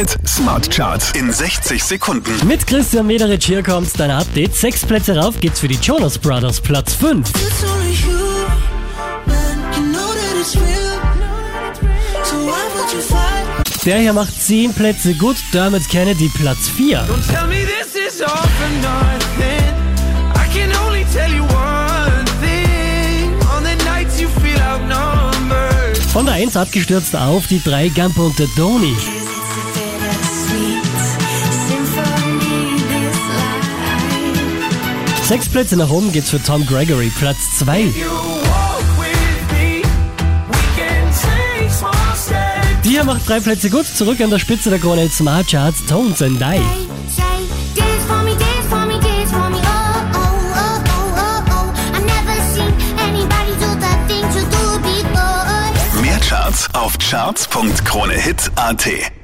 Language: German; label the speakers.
Speaker 1: Hit Smart Charts in 60 Sekunden.
Speaker 2: Mit Christian Mederich hier kommt dein Update. Sechs Plätze rauf geht's für die Jonas Brothers, Platz 5.
Speaker 3: It's only you, man. You know that it's real. So why would you fight?
Speaker 2: Der hier macht zehn Plätze gut. Dermot Kennedy, Platz 4.
Speaker 4: Don't tell me this is all for nothing. I can only tell you one thing. On the nights you feel outnumbered.
Speaker 2: Von der 1 abgestürzt auf die 3 Gampo und der Doni. Sechs Plätze nach oben geht's für Tom Gregory, Platz 2.
Speaker 4: You walk with me. We can take small steps.
Speaker 2: Die hier macht drei Plätze gut. Zurück an der Spitze der Krone Smart Charts, Tones and I.
Speaker 1: Mehr Charts auf charts.kronehit.at.